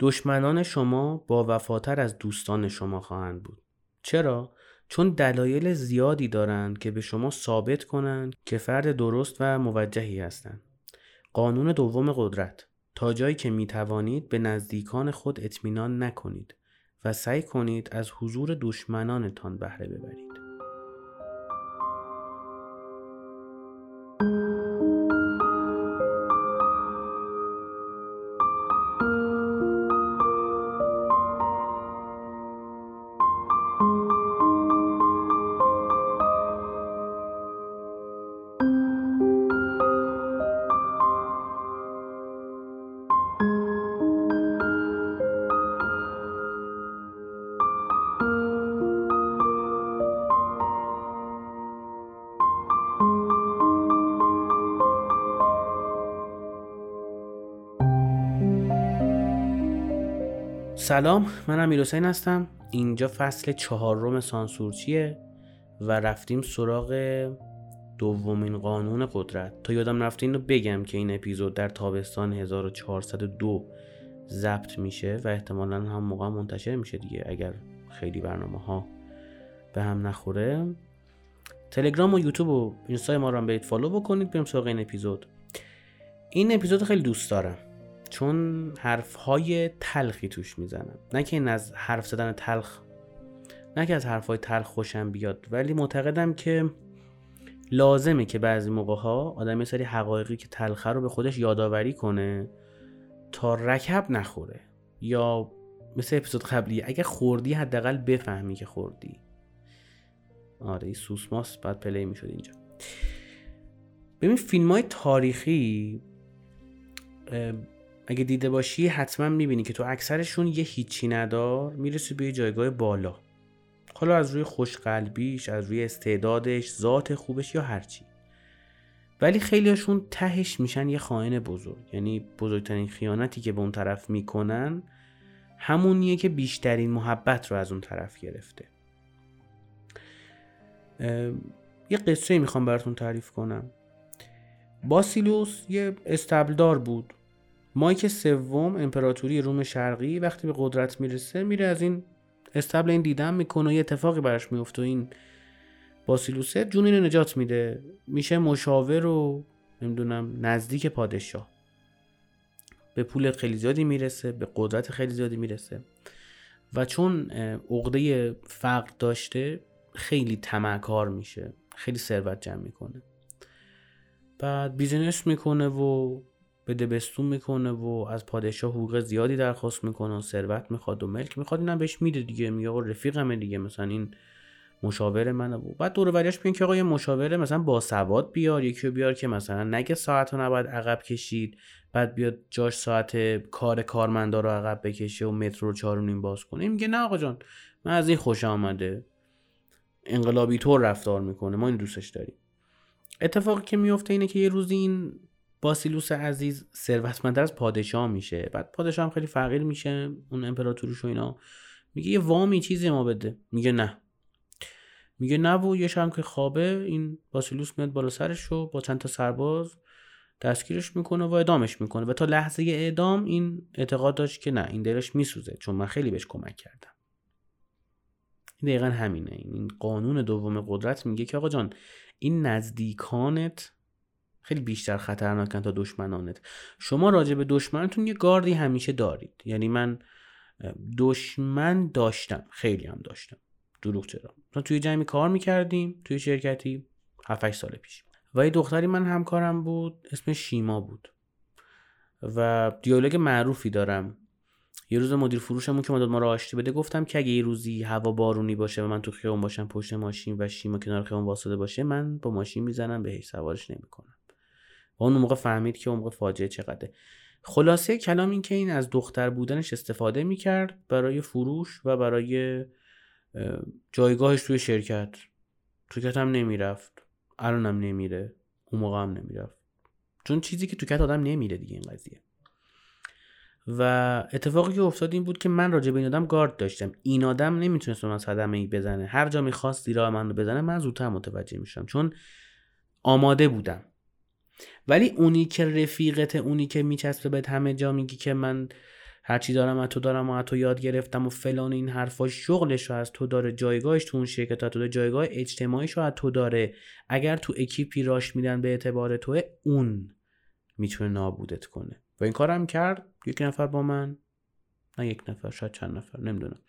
دشمنان شما با وفاتر از دوستان شما خواهند بود. چرا؟ چون دلایل زیادی دارند که به شما ثابت کنند که فرد درست و موجهی هستند. قانون دوم قدرت. تا جایی که می توانید به نزدیکان خود اطمینان نکنید و سعی کنید از حضور دشمنانتان بهره ببرید. سلام من امیر حسین هستم. اینجا فصل چهارم سانسورچیه و رفتیم سراغ دومین قانون قدرت. تا یادم رفته این رو بگم که این اپیزود در تابستان 1402 ضبط میشه و احتمالا هم موقع منتشر میشه دیگه اگر خیلی برنامه ها به هم نخوره. تلگرام و یوتیوب و اینستای ما رو هم برید فالو بکنید بریم سراغ این اپیزود. این اپیزود خیلی دوست دارم. چون حرف های تلخی توش می‌زنم نه که این از حرف زدن تلخ نه که از حرف های تلخ خوشم بیاد ولی معتقدم که لازمه که بعضی موقع ها آدم یه سری حقایقی که تلخه رو به خودش یادآوری کنه تا رکب نخوره. یا مثل اپیزود قبلی اگه خوردی حداقل بفهمی که خوردی. آره این سوسماس بعد پلی می‌شد اینجا. ببین فیلم های تاریخی اگه دیده باشی حتما می‌بینی که تو اکثرشون یه هیچی ندار می‌رسی به یه جایگاه بالا. حالا از روی خوشقلبیش از روی استعدادش ذات خوبش یا هرچی ولی خیلیاشون تهش میشن یه خائن بزرگ. یعنی بزرگترین خیانتی که به اون طرف می‌کنن همونیه که بیشترین محبت رو از اون طرف گرفته. یه قصه می‌خوام براتون تعریف کنم. باسیلوس یه استبلدار بود. مایک سوم امپراتوری روم شرقی وقتی به قدرت می‌رسه میره از این استبل این دیدن می‌کنه و یه اتفاقی براش میفته این باسیلوسه جون اینو نجات میده. میشه مشاور و نمی‌دونم نزدیک پادشاه. به پول خیلی زیادی می‌رسه به قدرت خیلی زیادی می‌رسه. و چون عقده فقر داشته خیلی تمکار میشه. خیلی ثروت جمع می‌کنه. بعد بیزینس می‌کنه و به دبستون می‌کنه و از پادشاه حقوق زیادی درخواست می‌کنه و ثروت می‌خواد و ملک می‌خواد اینم بهش میده دیگه. میگه آقا رفیقمه دیگه مثلا این مشاور منه. و بعد دور وریاش میگن که آقا یه مشاوره مثلا با سواد بیار یکی بیار که مثلا نگه ساعت رو نباید عقب کشید بعد بیاد جاش ساعت کار کارمندا رو عقب بکشه و مترو رو چهار نیم باز کنه. میگه نه آقا جان من از این خوش آمده. انقلابی طور رفتار می‌کنه. ما این دوستش داریم. اتفاقی که میفته اینه که یه روزی این باسیلوس عزیز ثروتمندتر از پادشاه میشه. بعد پادشاه هم خیلی فقیر میشه اون امپراتوریش و اینا. میگه یه وامی چیزی ما بده. میگه نه. میگه نه و یه شب که خوابه این باسیلوس میاد بالا سرش و با چند تا سرباز دستگیرش می‌کنه و ادامش می‌کنه. و تا لحظه اعدام این اعتقاد داشت که نه این دلش میسوزه. چون من خیلی بهش کمک کردم. این دقیقا همینه. این قانون دوم قدرت میگه که آقا جان این نزدیکانت خیلی بیشتر خطرناکن تا دشمنانت. شما راجع به دشمنتون یه گاردی همیشه دارید. یعنی من دشمن داشتم. خیلی هم داشتم. دروغ چرا؟ ما توی جمعی کار می‌کردیم توی شرکتی 7 سال پیش. و یه دختری من همکارم بود اسم شیما بود. و دیالوگ معروفی دارم. یه روز مدیر فروشمون که داد ما رو آشتی بده گفتم که اگه یه روزی هوا بارونی باشه و من تو خیابون باشم پشت ماشین و شیما کنار خیابون واسطه باشه من با ماشین می‌زنم بهش سوارش نمی‌کنم. و اون موقع فهمید که موقع فاجعه چقدره. خلاصه کلام این که این از دختر بودنش استفاده می‌کرد برای فروش و برای جایگاهش توی شرکت. توکت هم نمی‌رفت. الان هم نمیره. اون موقع هم نمی‌رفت. چون چیزی که توکت آدم نمیره دیگه این قضیه. و اتفاقی که افتاد این بود که من راجع به این آدم گارد داشتم. این آدم نمی‌تونست من صدمه ای بزنه. هر جا می‌خواست زیرا من رو بزنه من زودتر متوجه میشم چون آماده بودم. ولی اونی که رفیقت اونی که میچسبه به همه جا میگی که من هرچی دارم از تو دارم و از تو یاد گرفتم و فلان این حرفا شغلش رو از تو داره جایگاهش تو اون شرکت تو داره جایگاه اجتماعیش رو از تو داره. اگر تو اکیپی راش میدن به اعتبار تو اون می‌تونه نابودت کنه. و این کارم کرد یک نفر با من. نه یک نفر شاید چند نفر نمی‌دونم.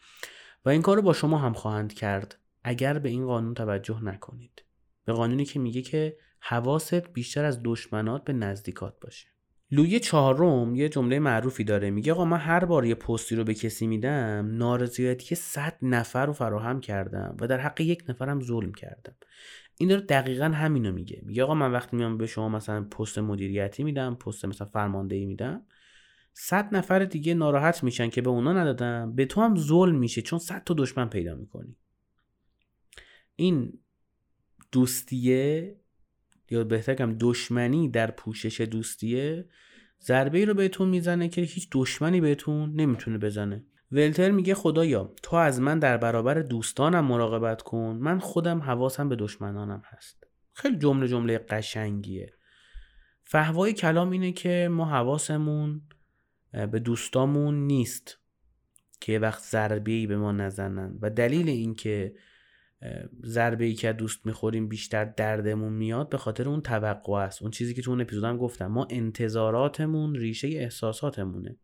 و این کار رو با شما هم خواهند کرد. اگر به این قانون توجه نکنید. به قانونی که میگه که حواست بیشتر از دشمنات به نزدیکات باشه. لوی چهارم یه جمله معروفی داره میگه آقا من هر بار یه پستی رو به کسی میدم نارضایتی صد نفر رو فراهم کردم و در حق یک نفرم ظلم کردم. این داره دقیقا همینو میگه. میگه آقا من وقتی میام به شما مثلا پست مدیریتی میدم پست مثلا فرماندهی میدم صد نفر دیگه ناراحت میشن که به اونا ندادم به تو هم ظلم میشه چون صد تا دشمن پیدا می‌کنی. این دوستیه یا بهتر کم دشمنی در پوشش دوستیه ضربه ای رو بهتون می‌زنه که هیچ دشمنی بهتون نمی‌تونه بزنه. ولتر میگه خدایا تو از من در برابر دوستانم مراقبت کن من خودم حواسم به دشمنانم هست. خیلی جمله جمله قشنگیه. فهوای کلام اینه که ما حواسمون به دوستامون نیست که وقت ضربه به ما نزنن. و دلیل اینکه ضربه ای که دوست می‌خوریم بیشتر دردمون میاد به خاطر اون توقع است. اون چیزی که تو اون اپیزودم گفتم. ما انتظاراتمون ریشه احساساتمونه.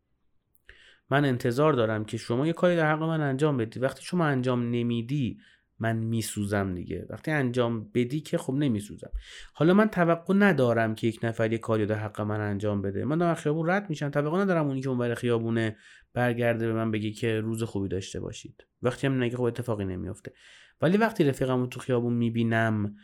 من انتظار دارم که شما یه کاری در حق من انجام بدی. وقتی شما انجام نمیدی من میسوزم دیگه. وقتی انجام بدی که خب نمیسوزم. حالا من توقع ندارم که یک نفر یه کاری در حق من انجام بده. من در خیابون رد میشم. توقع ندارم اونی که اون خیابونه برگرده به من بگه که روز خوبی داشته باشید. وقتی هم نگه خب اتفاقی نمیافته. ولی وقتی رفیقم رو تو خیابون می‌بینم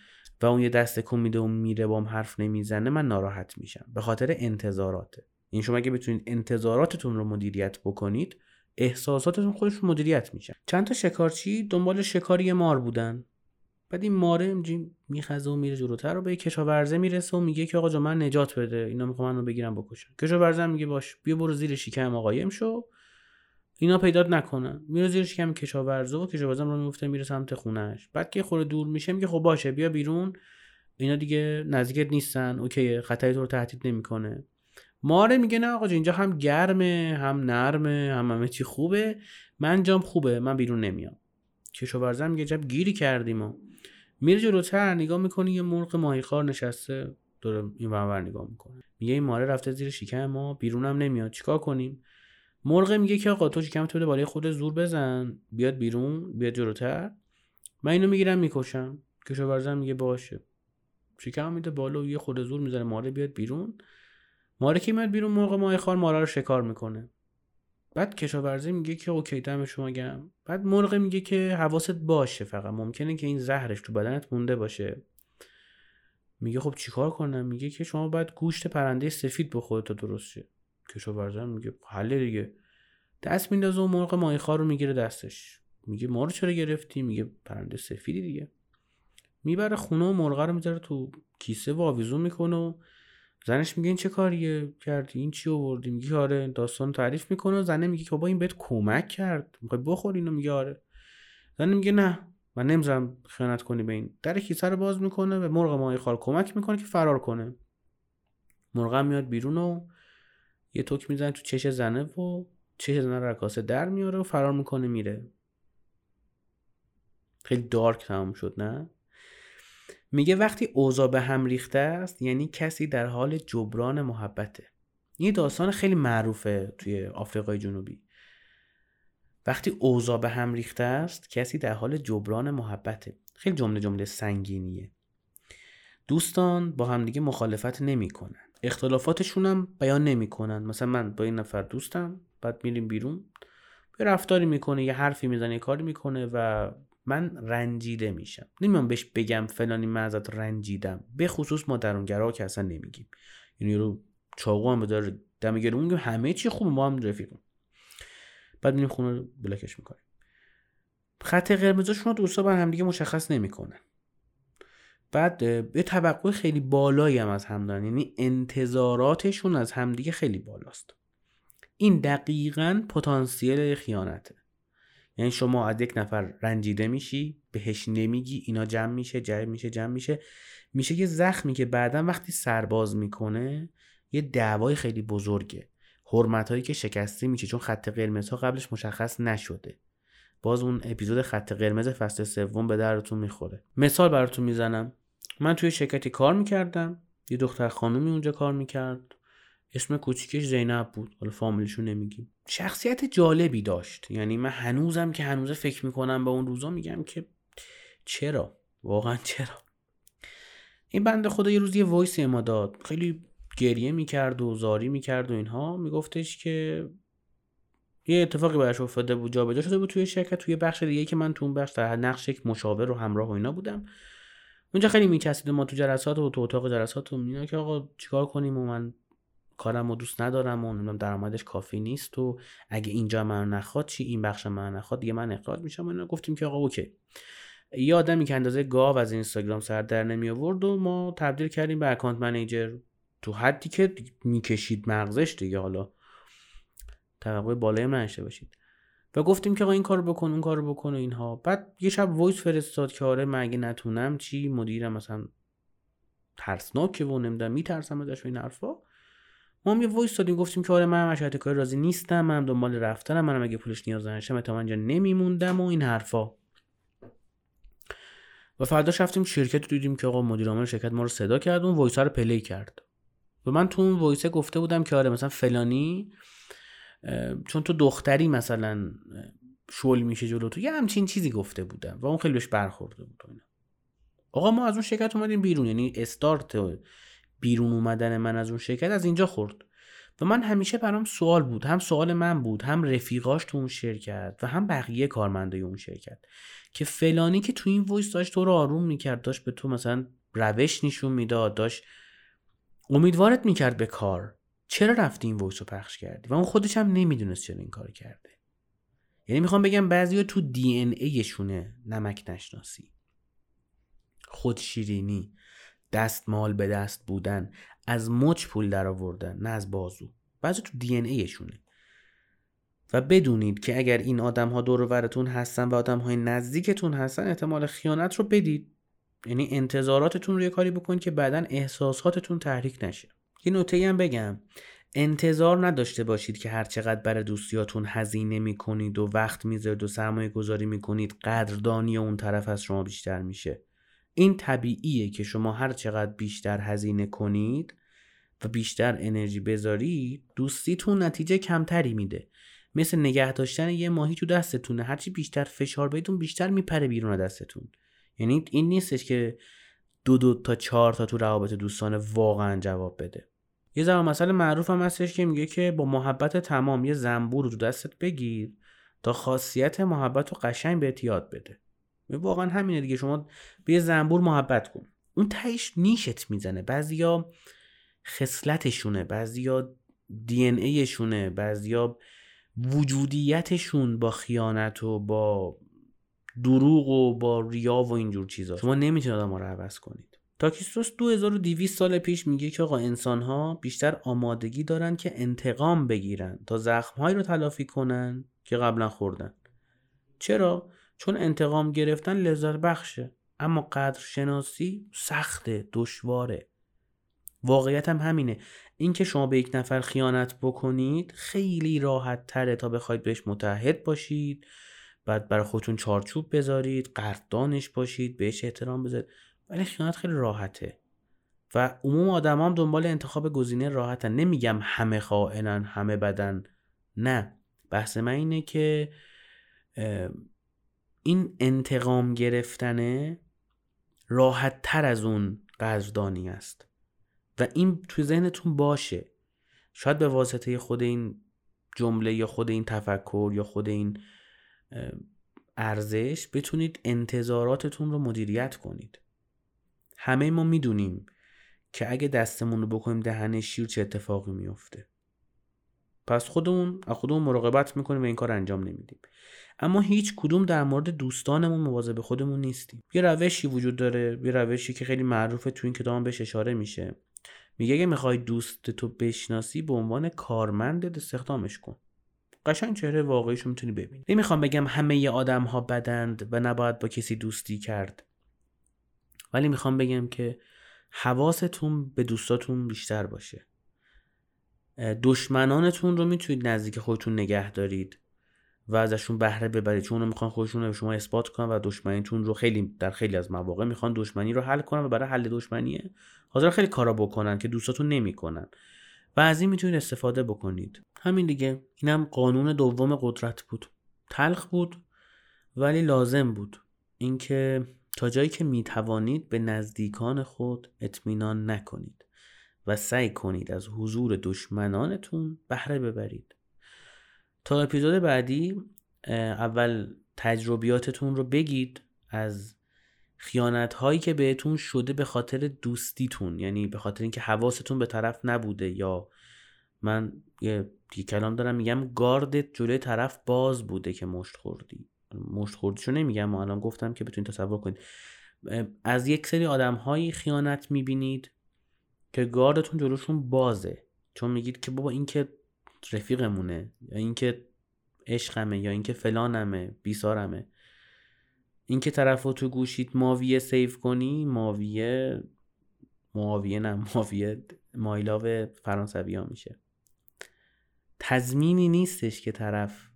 و اون یه دست کن میده و میره بام حرف نمی‌زنه من ناراحت میشم. به خاطر انتظاراته. این شما اگه بتونید انتظاراتتون رو مدیریت بکنید احساساتتون خودش مدیریت میشن. چند تا شکارچی دنبال شکاری مار بودن. بعد این ماره اینجوری میخزه و میره جلوتر و به کشاورزه می‌رسه و میگه که آقا جا من نجات بده. اینا می‌خوام منو بگیرم بکشن. کشاورزه میگه باش بیا برو زیر شکم آقایم شو. اینا پیدات نکنن میره زیر شکم کشاورزه و کشاورزه رو میفته میره سمت خونهش. بعد که خوره دور میشه میگه خب باشه بیا بیرون. اینا دیگه نزدیکت نیستن. اوکی خطری تو رو تهدید نمی‌کنه. ماره میگه نه آقا اینجا هم گرمه هم نرمه هم همه چی خوبه. من جام خوبه من بیرون نمیام. کشاورزه میگه جب گیری کردیم و میره جلوتر نگاه می‌کنی یه مرغ ماهیخوار نشسته داره این ور نگاه می‌کنه. میگه این ماره رفته زیر شکم ما بیرونم نمیاد. چیکار کنیم؟ مرغ میگه که آقا تو شکم تو بالای خود زور بزن. بیاد بیرون بیاد جلوتر. من اینو می‌گیرم می‌کشم. کشاورزم میگه باشه. شکم میده بالا و یه خود زور می‌زنه ماره بیاد بیرون. ماره که میاد بیرون؟ مرغ ماه خار ماره رو شکار می‌کنه. بعد کشاورزی میگه که اوکی دم شما گم بعد مرغ میگه که حواست باشه فقط. ممکنه که این زهرش تو بدنت مونده باشه. میگه خب چیکار کنم؟ میگه که شما باید گوشت پرنده سفید بخوره تا درست شه. کشاورزی میگه حل دیگه. دست میندازه و مرغ ماهیخوار رو می‌گیره دستش. میگه ما رو چرا گرفتی؟ میگه پرنده سفیدی دیگه. می‌بره خونه و مرغ رو می‌ذاره تو کیسه و آویزون می‌کنه و زنش میگه این چه کاریه کردی؟ این چی آوردی؟ میگه آره داستان تعریف می‌کنه و زنه میگه که بابا این بهت کمک کرد. می‌خوای بخور اینو؟ میگه آره. زنه میگه نه من نمی‌ذارم خیانت کنی به این. در کیسه رو باز می‌کنه به مرغ ماهی خال کمک می‌کنه که فرار کنه. مرغ میاد بیرون و یه توک می‌زنه تو چش زنه و چش زنه رو کاسه در میاره و فرار می‌کنه میره. خیلی دارک تمام شد نه؟ میگه وقتی اوضاع به هم ریخته است یعنی کسی در حال جبران محبته. این داستان خیلی معروفه توی آفریقای جنوبی. وقتی اوضاع به هم ریخته است کسی در حال جبران محبته. خیلی جمله جمله سنگینیه. دوستان با همدیگه مخالفت نمی‌کنن. اختلافاتشون هم بیان نمی‌کنن. مثلا من با این نفر دوستم بعد میریم بیرون. به رفتاری می‌کنه یه حرفی می‌زنه یه کاری می‌کنه و من رنجیده میشم. نمیام بهش بگم فلانی من ازت رنجیدم. به خصوص ما درونگرا که اصلا نمیگیم. یعنی رو چاقو هم بداره دم گرون میگیم. همه چی خوبه ما هم رفیقیم. بعد میریم خونه بلکش می‌کنیم. خط قرمزشون رو دوستا بر همدیگه مشخص نمی‌کنن. بعد به توقع خیلی بالایی هم از هم دارن. یعنی انتظاراتشون از همدیگه خیلی بالاست. این دقیقا پتانسیل خیانته. یعنی شما از یک نفر رنجیده میشی بهش نمیگی اینا جمع میشه جمع میشه جمع میشه. میشه یه زخمی که بعدا وقتی سرباز می‌کنه یه دعوای خیلی بزرگه. حرمت هایی که شکسته میشه چون خط قرمز ها قبلش مشخص نشده. باز اون اپیزود خط قرمز فصل سوم به درتون می‌خوره. مثال براتون می‌زنم. من توی شرکتی کار می‌کردم. یه دختر خانومی اونجا کار می‌کرد. اسم کوچیکش زینب بود. حالا فامیلشو نمیگیم. شخصیت جالبی داشت. یعنی من هنوزم که هنوز فکر می‌کنم به اون روزا میگم که چرا؟ واقعا چرا؟ این بنده خدا یه روز یه وایسی ما داد. خیلی گریه می‌کرد و زاری می‌کرد و اینها. میگفتش که یه اتفاقی براش افتاده بود جابجا شده بود توی شرکت توی بخش دیگه که من تو اون بخش در نقش یک مشاور و همراه و اینا بودم. اونجا خیلی میچسید ما تو جلسات و تو اتاق جلسات و اینا که آقا چیکار کنیم؟ و من کارم رو دوست ندارم و نمی‌دونم درآمدش کافی نیست و اگه اینجا منو نخواد چی؟ این بخش منو نخواد دیگه من اخراج میشم. و اینا گفتیم که آقا اوکی. یه آدمی که اندازه گاو از اینستاگرام سر در نمی آورد و ما تبدیل کردیم به account manager. تو حدی که می‌کشید مغزش دیگه حالا. توقع بالایی نشه باشید. و گفتیم که آقا این کارو بکن اون کارو بکن و اینها. بعد یه شب voice فرستاد که آره من نتونم؟ چی؟ مدیرم مثلا ترسناکه و نمی‌دونم میترسم ازش و این حرفا. ما هم یه voice دادیم گفتیم که آره من مشاهده کاری راضی نیستم من دنبال رفتنم منم اگه پولش نیاز نداشتم تا اینجا نمیموندم و این حرفا. و فرداش رفتیم شرکت دیدیم که آقا مدیر عامل شرکت ما رو صدا کرد اون voice رو play کرد. و من تو اون voice ه گفته بودم که آره مثلا فلانی چون تو دختری مثلا شل میشه جلو تو یه همچین چیزی گفته بودم و اون خیلی بهش برخورده بود آقا ما از اون شرکت اومدیم بیرون یعنی استارت بیرون اومدن من از اون شرکت از اینجا خورد. و من همیشه برام سوال بود هم سوال من بود هم رفیقاش تو اون شرکت و هم بقیه کارمندای اون شرکت که فلانی که تو این voice داشت تو رو آروم می‌کرد داشت به تو مثلا روش نشون می‌داد داشت امیدوارت می‌کرد به کار. چرا رفتی این voice رو پخش کردی؟ و اون خودش هم نمی‌دونست چرا این کار کرده. یعنی می‌خوام بگم بعضی تو DNA شونه نمک نشناسی. خودشیرینی دستمال به دست بودن از مچ پول در آوردن نه از بازو. بعضی تو دی این ایشونه و بدونید که اگر این آدم ها دور ورتون هستن و آدم های نزدیکتون هستن احتمال خیانت رو بدید. یعنی انتظاراتتون رو یه کاری بکنید که بعدا احساساتتون تحریک نشه. یه نکته هم بگم. انتظار نداشته باشید که هر چقدر برای دوستیاتون هزینه می‌کنید و وقت می‌ذارید و سرمایه گذاری می‌کنید قدردانی اون طرف از شما بیشتر میشه. این طبیعیه که شما هر چقدر بیشتر هزینه کنید و بیشتر انرژی بذارید دوستیتون نتیجه کمتری میده. مثل نگه داشتن یه ماهی تو دستتونه. هرچی بیشتر فشار بهتون بیشتر میپره بیرون دستتون. یعنی این نیستش که دو دو تا چهار تا تو روابط دوستانه واقعا جواب بده. یه زمان مسئله معروف هم هستش که میگه که با محبت تمام یه زنبور رو دستت بگیر تا خاصیت محبت رو قشنگ بهت یاد بده. واقعا همینه دیگه. شما به یه زنبور محبت کن. اون تهش نیشت می‌زنه. بعضیا خصلتشونه بعضیا دی ان ایشونه بعضیا وجودیتشون با خیانت و با دروغ و با ریا و اینجور چیزا. شما نمی‌تونید آدم رو عوض کنید. تاکیستوس 2200 سال پیش میگه که آقا انسان ها بیشتر آمادگی دارن که انتقام بگیرن تا زخمهایی رو تلافی کنن که قبلا خوردن. چرا؟ چون انتقام گرفتن لذت بخشه. اما قدر شناسی سخته دشواره. واقعیت هم همینه. اینکه شما به یک نفر خیانت بکنید خیلی راحت تره تا بخواید بهش متحد باشید بعد برای خودتون چارچوب بذارید قدردانش باشید بهش احترام بذارید. ولی خیانت خیلی راحته. و عموم آدم هم دنبال انتخاب گزینه راحتن. نمیگم همه خائنن همه بدن. نه. بحث من اینه که این انتقام گرفتنه راحت تر از اون قدردانی است. و این تو ذهنتون باشه. شاید به واسطه خود این جمله یا خود این تفکر یا خود این ارزش بتونید انتظاراتتون رو مدیریت کنید. همه ما می‌دونیم که اگه دستمون رو بکنیم دهن شیر چه اتفاقی میفته پس خودمون از خودمون مراقبت می‌کنیم و این کار انجام نمیدیم. اما هیچ کدوم در مورد دوستانمون مواظب خودمون نیستیم. یه روشی وجود داره یه روشی که خیلی معروفه تو این کتاب بهش اشاره میشه. میگه اگه می‌خوای دوست تو بشناسی به عنوان کارمند استخدامش کن. قشنگ چهره واقعیشو می‌تونی ببینی. نمی‌خوام بگم همه ی آدم ها بدند و نباید با کسی دوستی کرد. ولی می‌خوام بگم که حواستون به دوستاتون بیشتر باشه. دشمنانتون رو می‌تونید نزدیک خودتون نگه دارید و ازشون بهره ببرید. چون می‌خوان خودشون رو به شما اثبات کنن و دشمنیتون رو خیلی در خیلی از مواقع می‌خوان دشمنی رو حل کنن و برای حل دشمنیه. حاضر خیلی کارا بکنن که دوستاتون نمی‌کنن. و از این می‌تونید استفاده بکنید. همین دیگه. اینم قانون دوم قدرت بود. تلخ بود ولی لازم بود. اینکه تا جایی که می‌توانید به نزدیکان خود اطمینان نکنید و سعی کنید از حضور دشمنانتون بهره ببرید. تا اپیزود بعدی اول تجربیاتتون رو بگید از خیانت هایی که بهتون شده به خاطر دوستیتون یعنی به خاطر اینکه حواستون به طرف نبوده یا من یه, کلام دارم میگم گاردت جلوی طرف باز بوده که مشت خوردی. مشت خوردیشو نمیگم ما الان گفتم که بتونید تصور کنید. از یک سری آدم هایی خیانت می‌بینید که گاردتون جلوشون بازه. چون میگید که بابا این که رفیقمونه یا اینکه عشقمه یا اینکه فلانمه بیسارمه اینکه طرف تو گوشید ماویه سیف کنی ماویه ماویه نه ماویه مایلاو فرانسوی ها میشه. تضمینی نیستش که طرف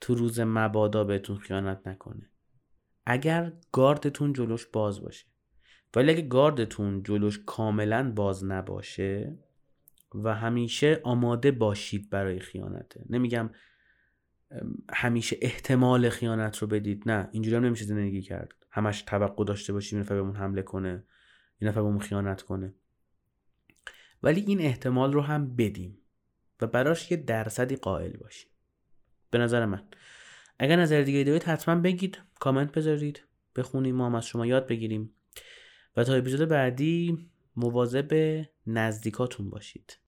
تو روز مبادا بهتون خیانت نکنه. اگر گاردتون جلوش باز باشه. ولی اگه گاردتون جلوش کاملا باز نباشه و همیشه آماده باشید برای خیانته. نمیگم همیشه احتمال خیانت رو بدید. نه اینجوری هم نمیشه زندگی کرد. همش توقع داشته باشیم این نفر بهمون حمله کنه این نفر بهمون خیانت کنه. ولی این احتمال رو هم بدیم و براش یه درصدی قائل باشیم. به نظر من. اگر نظر دیگه دارید حتما بگید. کامنت بذارید. بخونیم. ما هم از شما یاد بگیریم. و تا اپیزود بعدی مواظب نزدیکاتون باشید.